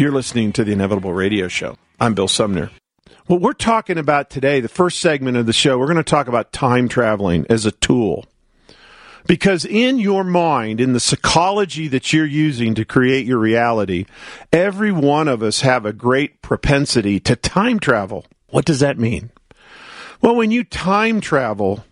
You're listening to the Inevitable Radio Show. I'm Bill Sumner. What we're talking about today, the first segment of the show, we're going to talk about time traveling as a tool. Because in your mind, in the psychology that you're using to create your reality, every one of us have a great propensity to time travel. What does that mean? Well, when you time travel,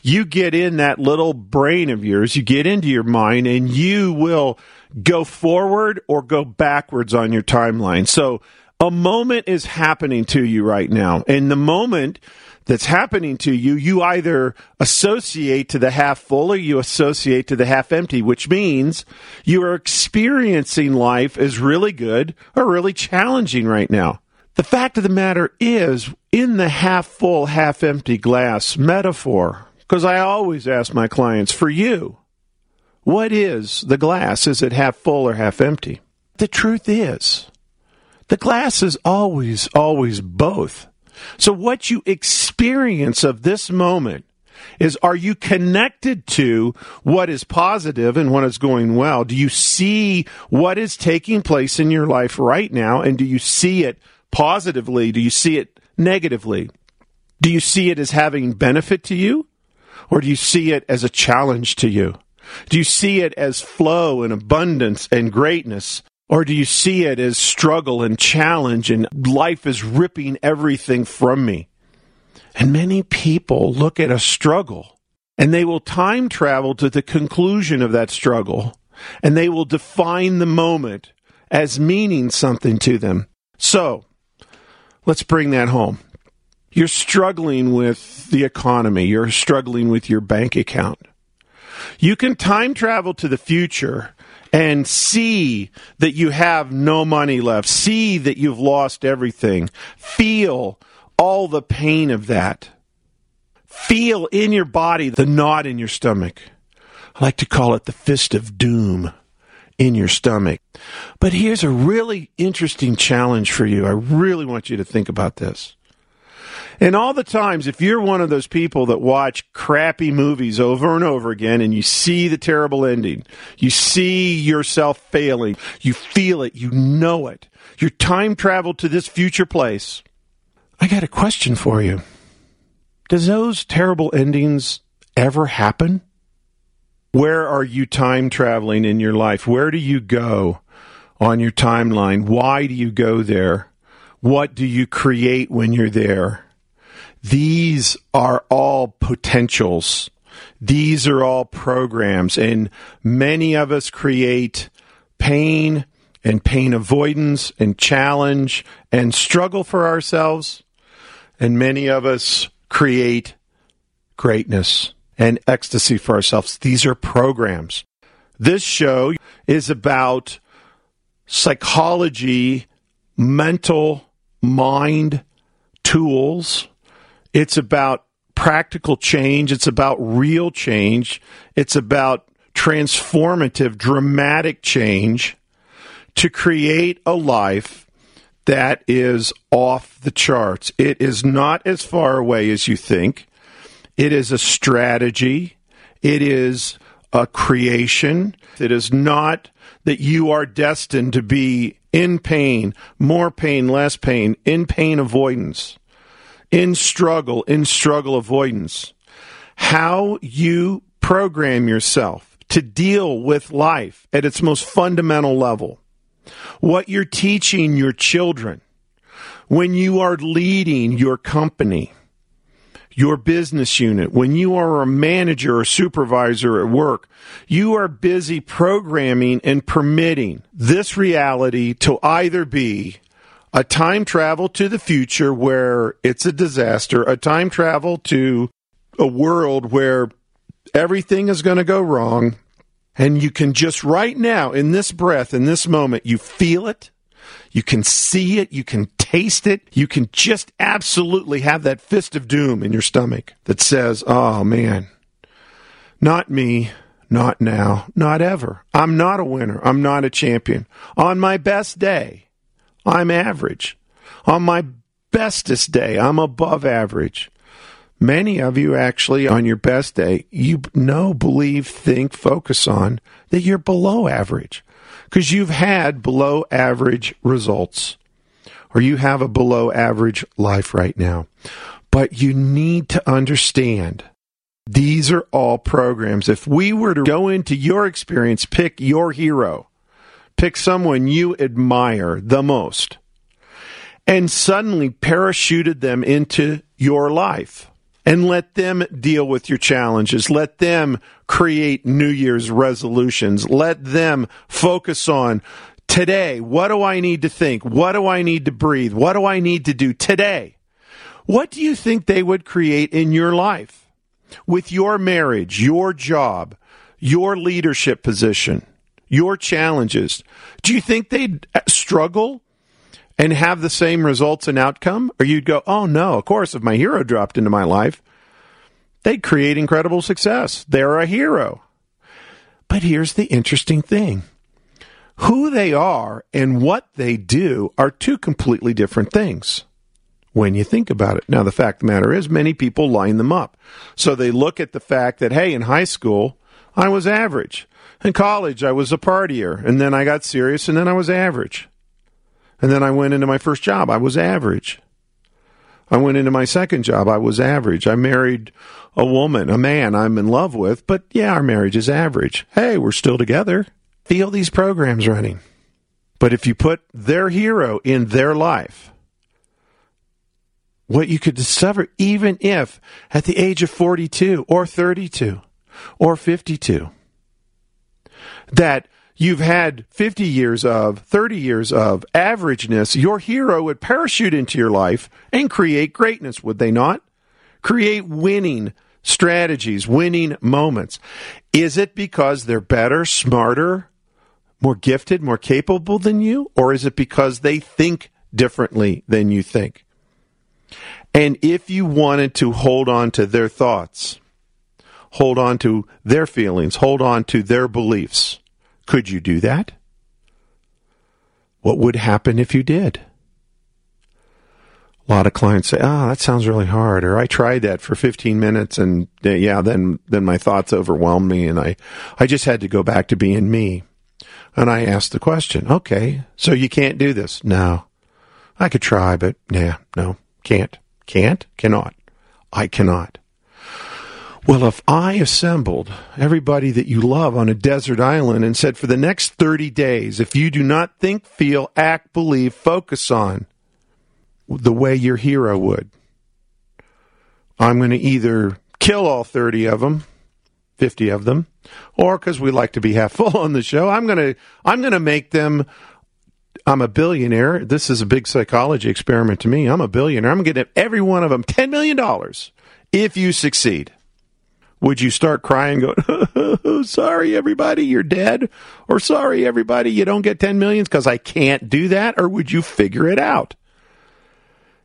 you get in that little brain of yours, you get into your mind, and you will go forward or go backwards on your timeline. So a moment is happening to you right now. And the moment that's happening to you, you either associate to the half full or you associate to the half empty, which means you are experiencing life as really good or really challenging right now. The fact of the matter is, in the half full, half empty glass metaphor, because I always ask my clients, for you, what is the glass? Is it half full or half empty? The truth is, the glass is always, always both. So what you experience of this moment is are you connected to what is positive and what is going well? Do you see what is taking place in your life right now and do you see it positively? Do you see it negatively? Do you see it as having benefit to you or do you see it as a challenge to you? Do you see it as flow and abundance and greatness? Or do you see it as struggle and challenge and life is ripping everything from me? And many people look at a struggle and they will time travel to the conclusion of that struggle and they will define the moment as meaning something to them. So let's bring that home. You're struggling with the economy. You're struggling with your bank account. You can time travel to the future and see that you have no money left, see that you've lost everything, feel all the pain of that. Feel in your body the knot in your stomach. I like to call it the fist of doom in your stomach. But here's a really interesting challenge for you. I really want you to think about this. And all the times, if you're one of those people that watch crappy movies over and over again and you see the terrible ending, you see yourself failing, you feel it, you know it, you're time traveled to this future place. I got a question for you. Does those terrible endings ever happen? Where are you time traveling in your life? Where do you go on your timeline? Why do you go there? What do you create when you're there? These are all potentials. These are all programs. And many of us create pain and pain avoidance and challenge and struggle for ourselves. And many of us create greatness and ecstasy for ourselves. These are programs. This show is about psychology, mental, mind tools it's about practical change. It's about real change. It's about transformative, dramatic change to create a life that is off the charts. It is not as far away as you think. It is a strategy. It is a creation. It is not that you are destined to be in pain, more pain, less pain, in pain avoidance in struggle, in struggle avoidance, how you program yourself to deal with life at its most fundamental level, what you're teaching your children when you are leading your company, your business unit, when you are a manager or supervisor at work, you are busy programming and permitting this reality to either be a time travel to the future where it's a disaster, a time travel to a world where everything is going to go wrong. And you can just right now, in this breath, in this moment, you feel it, you can see it, you can taste it, you can just absolutely have that fist of doom in your stomach that says, oh man, not me, not now, not ever. I'm not a winner, I'm not a champion. On my best day, I'm average. On my bestest day, I'm above average. Many of you actually, on your best day, you know, believe, think, focus on that you're below average. because you've had below average results or you have a below average life right now. But you need to understand these are all programs. If we were to go into your experience, pick your hero, pick someone you admire the most, and suddenly parachuted them into your life and let them deal with your challenges. Let them create New Year's resolutions. Let them focus on today. What do I need to think? What do I need to breathe? What do I need to do today? What do you think they would create in your life with your marriage, your job, your leadership position, your challenges? Do you think they'd struggle and have the same results and outcome? Or you'd go, oh no, of course, if my hero dropped into my life, they'd create incredible success. They're a hero. But here's the interesting thing who they are and what they do are two completely different things when you think about it. Now, the fact of the matter is, many people line them up. So they look at the fact that, hey, in high school, I was average. In college, I was a partier. And then I got serious, and then I was average. And then I went into my first job. I was average. I went into my second job. I was average. I married a woman, a man I'm in love with, but yeah, our marriage is average. Hey, we're still together. Feel these programs running. But if you put their hero in their life, what you could discover, even if at the age of 42 or 32 or 52, that you've had 50 years of, 30 years of averageness, your hero would parachute into your life and create greatness, would they not? Create winning strategies, winning moments. Is it because they're better, smarter, more gifted, more capable than you? Or is it because they think differently than you think? And if you wanted to hold on to their thoughts, hold on to their feelings, hold on to their beliefs, could you do that? What would happen if you did? A lot of clients say, "Ah, oh, that sounds really hard," or "I tried that for 15 minutes, and uh, yeah, then then my thoughts overwhelmed me, and I I just had to go back to being me." And I asked the question, "Okay, so you can't do this?" No, I could try, but yeah, no, can't, can't, cannot, I cannot. Well, if I assembled everybody that you love on a desert island and said, for the next 30 days, if you do not think, feel, act, believe, focus on the way your hero would, I'm going to either kill all 30 of them, 50 of them, or because we like to be half full on the show, I'm going to, I'm going to make them I'm a billionaire. This is a big psychology experiment to me. I'm a billionaire. I'm going to every one of them $10 million if you succeed would you start crying going, sorry, everybody, you're dead? Or sorry, everybody, you don't get 10 millions because I can't do that? Or would you figure it out?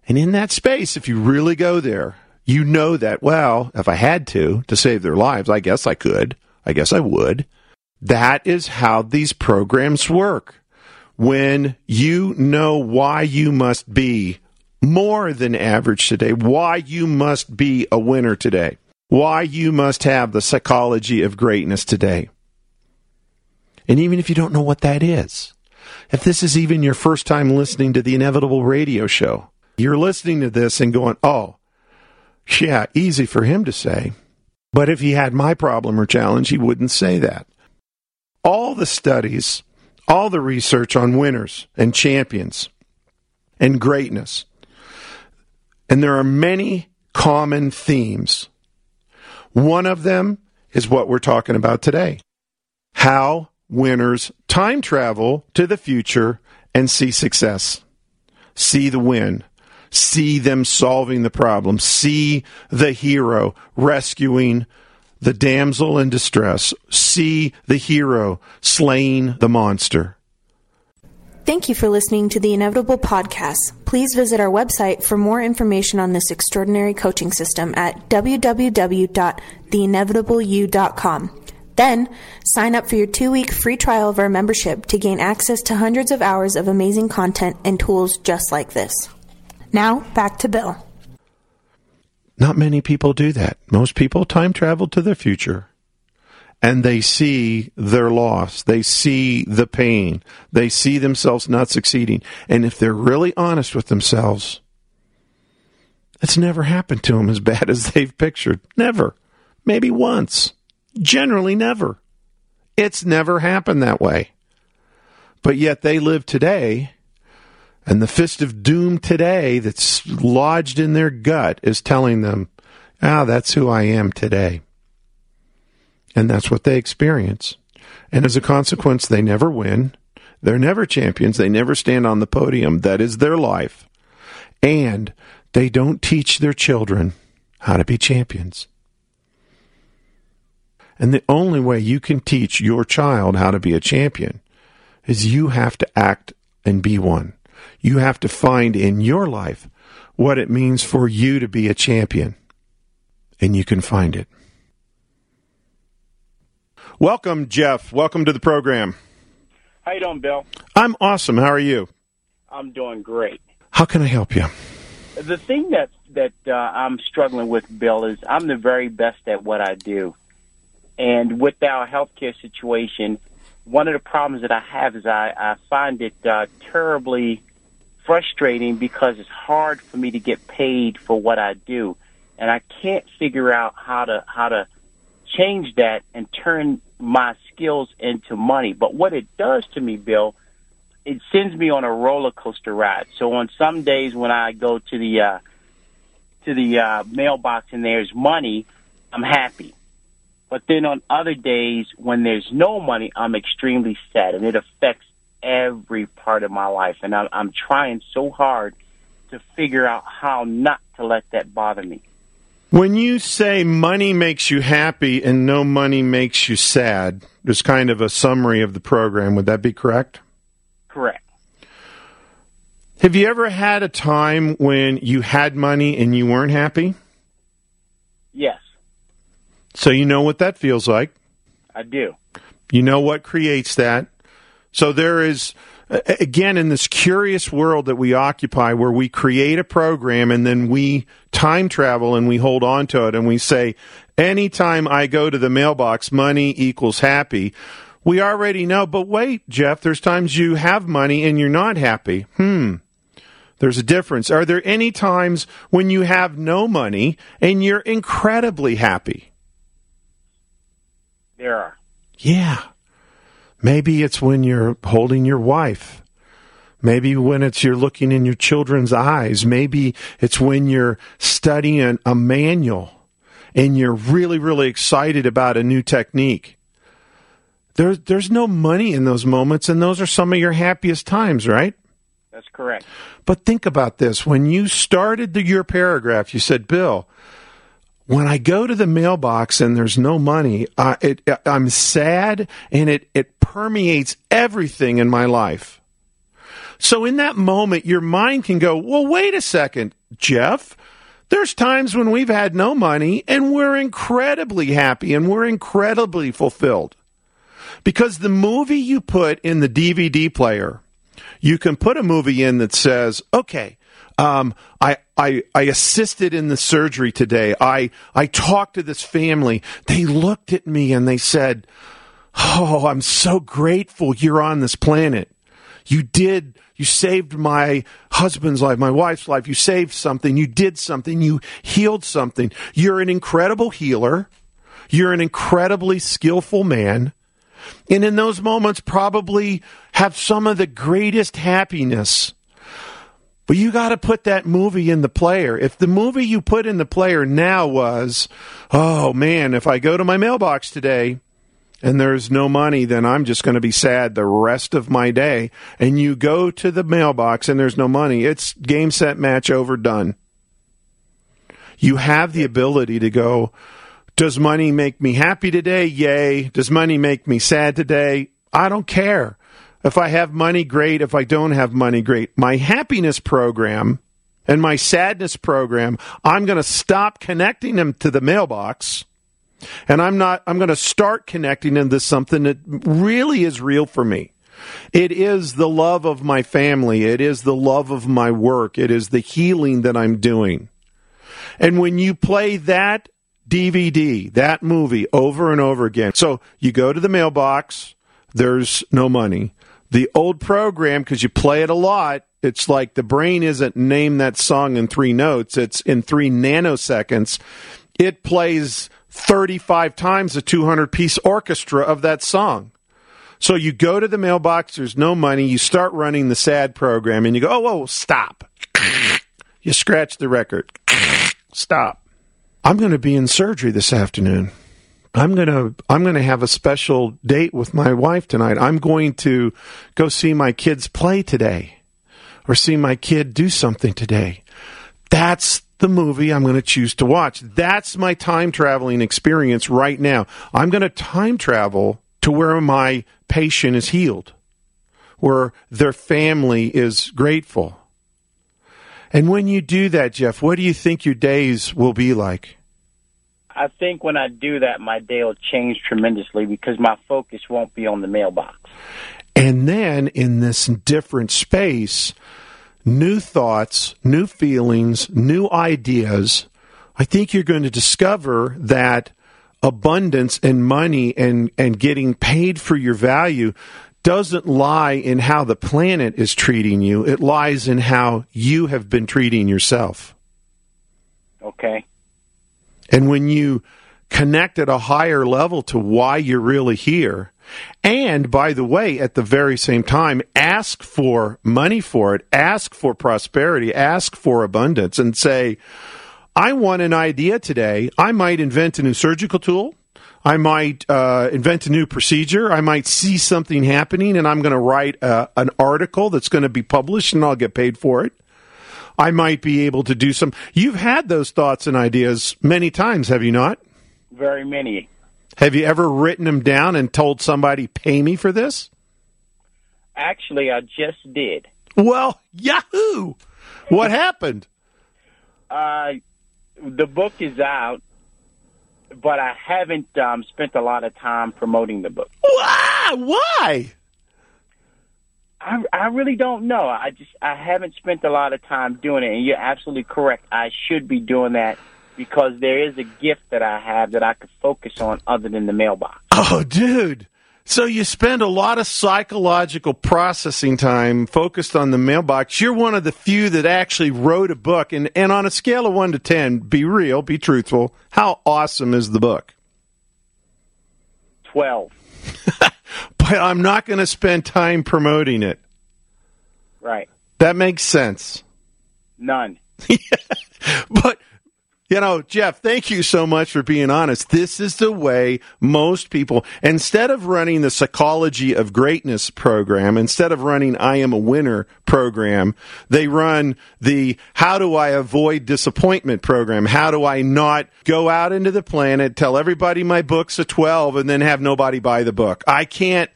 And in that space, if you really go there, you know that, well, if I had to, to save their lives, I guess I could. I guess I would. That is how these programs work. When you know why you must be more than average today, why you must be a winner today why you must have the psychology of greatness today. And even if you don't know what that is, if this is even your first time listening to the Inevitable Radio Show, you're listening to this and going, oh, yeah, easy for him to say. But if he had my problem or challenge, he wouldn't say that. All the studies, all the research on winners and champions and greatness, and there are many common themes one of them is what we're talking about today. How winners time travel to the future and see success, see the win, see them solving the problem, see the hero rescuing the damsel in distress, see the hero slaying the monster. Thank you for listening to the Inevitable Podcast. Please visit our website for more information on this extraordinary coaching system at www.theinevitableyou.com. Then, sign up for your two week free trial of our membership to gain access to hundreds of hours of amazing content and tools just like this. Now, back to Bill. Not many people do that. Most people time travel to the future and they see their loss. They see the pain. They see themselves not succeeding. And if they're really honest with themselves, it's never happened to them as bad as they've pictured. Never. Maybe once. Generally, never. It's never happened that way. But yet they live today, and the fist of doom today that's lodged in their gut is telling them, ah, that's who I am today. And that's what they experience. And as a consequence, they never win. They're never champions. They never stand on the podium. That is their life. And they don't teach their children how to be champions. And the only way you can teach your child how to be a champion is you have to act and be one. You have to find in your life what it means for you to be a champion. And you can find it. Welcome, Jeff. Welcome to the program. How you doing, Bill? I'm awesome. How are you? I'm doing great. How can I help you? The thing that that uh, I'm struggling with, Bill, is I'm the very best at what I do, and with our healthcare situation, one of the problems that I have is I, I find it uh, terribly frustrating because it's hard for me to get paid for what I do, and I can't figure out how to how to change that and turn my skills into money. But what it does to me, Bill, it sends me on a roller coaster ride. So on some days when I go to the uh, to the uh, mailbox and there's money, I'm happy. But then on other days when there's no money, I'm extremely sad, and it affects every part of my life. And I'm, I'm trying so hard to figure out how not to let that bother me. When you say money makes you happy and no money makes you sad, there's kind of a summary of the program. Would that be correct? Correct. Have you ever had a time when you had money and you weren't happy? Yes, So you know what that feels like. I do. You know what creates that. So there is, again, in this curious world that we occupy, where we create a program and then we time travel and we hold on to it and we say, anytime I go to the mailbox, money equals happy. We already know, but wait, Jeff, there's times you have money and you're not happy. Hmm. There's a difference. Are there any times when you have no money and you're incredibly happy? There are. Yeah. Maybe it's when you're holding your wife. Maybe when it's you're looking in your children's eyes. Maybe it's when you're studying a manual and you're really, really excited about a new technique. There, there's no money in those moments, and those are some of your happiest times, right? That's correct. But think about this. When you started the, your paragraph, you said, Bill, when I go to the mailbox and there's no money, I, it, I'm sad and it, it permeates everything in my life. So in that moment, your mind can go, well, wait a second, Jeff. There's times when we've had no money and we're incredibly happy and we're incredibly fulfilled. Because the movie you put in the DVD player, you can put a movie in that says, okay, um, I, I, I assisted in the surgery today. I, I talked to this family. They looked at me and they said, Oh, I'm so grateful you're on this planet. You did, you saved my husband's life, my wife's life. You saved something. You did something. You healed something. You're an incredible healer. You're an incredibly skillful man. And in those moments, probably have some of the greatest happiness. But you got to put that movie in the player. If the movie you put in the player now was, oh man, if I go to my mailbox today and there's no money, then I'm just going to be sad the rest of my day. And you go to the mailbox and there's no money, it's game, set, match, over, done. You have the ability to go, does money make me happy today? Yay. Does money make me sad today? I don't care. If I have money, great. If I don't have money, great. My happiness program and my sadness program, I'm going to stop connecting them to the mailbox. And I'm not, I'm going to start connecting into something that really is real for me. It is the love of my family. It is the love of my work. It is the healing that I'm doing. And when you play that DVD, that movie over and over again. So you go to the mailbox, there's no money. The old program, because you play it a lot, it's like the brain isn't name that song in three notes, it's in three nanoseconds. It plays 35 times a 200 piece orchestra of that song. So you go to the mailbox, there's no money, you start running the sad program, and you go, oh, whoa, stop. You scratch the record. Stop. I'm going to be in surgery this afternoon. I'm going to I'm going to have a special date with my wife tonight. I'm going to go see my kids play today or see my kid do something today. That's the movie I'm going to choose to watch. That's my time traveling experience right now. I'm going to time travel to where my patient is healed, where their family is grateful. And when you do that, Jeff, what do you think your days will be like? I think when I do that, my day will change tremendously because my focus won't be on the mailbox. And then in this different space, new thoughts, new feelings, new ideas. I think you're going to discover that abundance and money and, and getting paid for your value doesn't lie in how the planet is treating you. It lies in how you have been treating yourself. Okay. And when you connect at a higher level to why you're really here, and by the way, at the very same time, ask for money for it, ask for prosperity, ask for abundance, and say, I want an idea today. I might invent a new surgical tool. I might uh, invent a new procedure. I might see something happening and I'm going to write uh, an article that's going to be published and I'll get paid for it. I might be able to do some. You've had those thoughts and ideas many times, have you not? Very many. Have you ever written them down and told somebody, pay me for this? Actually, I just did. Well, Yahoo! What happened? Uh, the book is out but I haven't um, spent a lot of time promoting the book. Why? Why? I, I really don't know. I just I haven't spent a lot of time doing it, and you're absolutely correct. I should be doing that because there is a gift that I have that I could focus on other than the mailbox. Oh, dude. So you spend a lot of psychological processing time focused on the mailbox. You're one of the few that actually wrote a book. And, and on a scale of 1 to 10, be real, be truthful. How awesome is the book? 12. but I'm not going to spend time promoting it. Right. That makes sense. None. but you know, Jeff, thank you so much for being honest. This is the way most people, instead of running the psychology of greatness program, instead of running I am a winner program, they run the how do I avoid disappointment program? How do I not go out into the planet, tell everybody my book's a 12 and then have nobody buy the book? I can't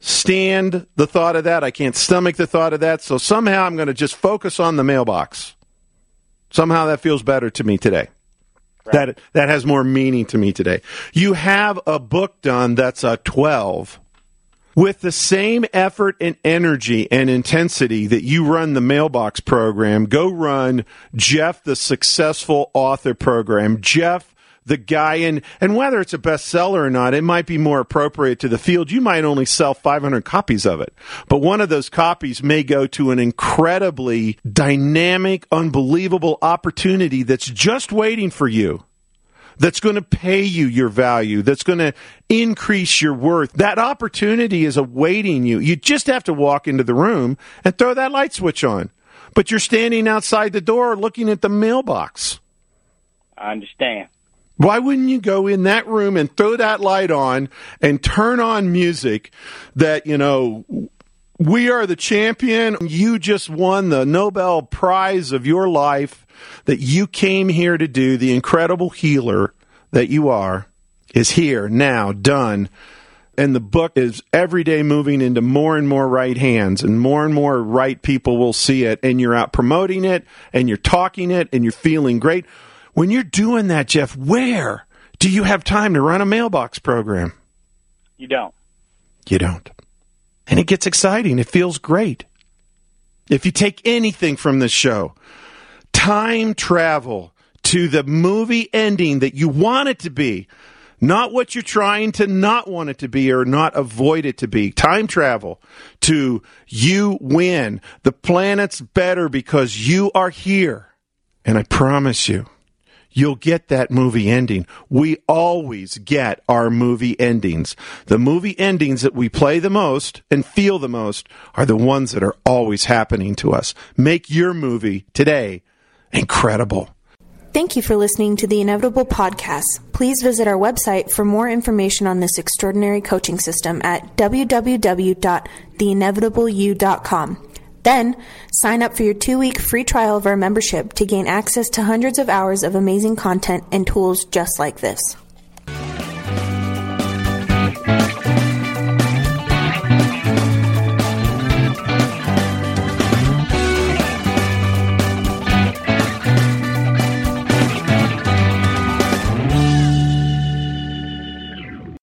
stand the thought of that. I can't stomach the thought of that. So somehow I'm going to just focus on the mailbox. Somehow that feels better to me today. That that has more meaning to me today. You have a book done that's a 12 with the same effort and energy and intensity that you run the mailbox program. Go run Jeff the successful author program. Jeff the guy in, and whether it's a bestseller or not, it might be more appropriate to the field. You might only sell 500 copies of it, but one of those copies may go to an incredibly dynamic, unbelievable opportunity that's just waiting for you that's going to pay you your value, that's going to increase your worth. That opportunity is awaiting you. You just have to walk into the room and throw that light switch on. But you're standing outside the door looking at the mailbox. I understand. Why wouldn't you go in that room and throw that light on and turn on music that, you know, we are the champion. You just won the Nobel Prize of your life that you came here to do. The incredible healer that you are is here now, done. And the book is every day moving into more and more right hands, and more and more right people will see it. And you're out promoting it, and you're talking it, and you're feeling great. When you're doing that, Jeff, where do you have time to run a mailbox program? You don't. You don't. And it gets exciting. It feels great. If you take anything from this show, time travel to the movie ending that you want it to be. Not what you're trying to not want it to be or not avoid it to be. Time travel to you win. The planet's better because you are here. And I promise you, you'll get that movie ending. We always get our movie endings. The movie endings that we play the most and feel the most are the ones that are always happening to us. Make your movie today incredible. Thank you for listening to the Inevitable Podcast. Please visit our website for more information on this extraordinary coaching system at www.theinevitableyou.com. Then, sign up for your two week free trial of our membership to gain access to hundreds of hours of amazing content and tools just like this.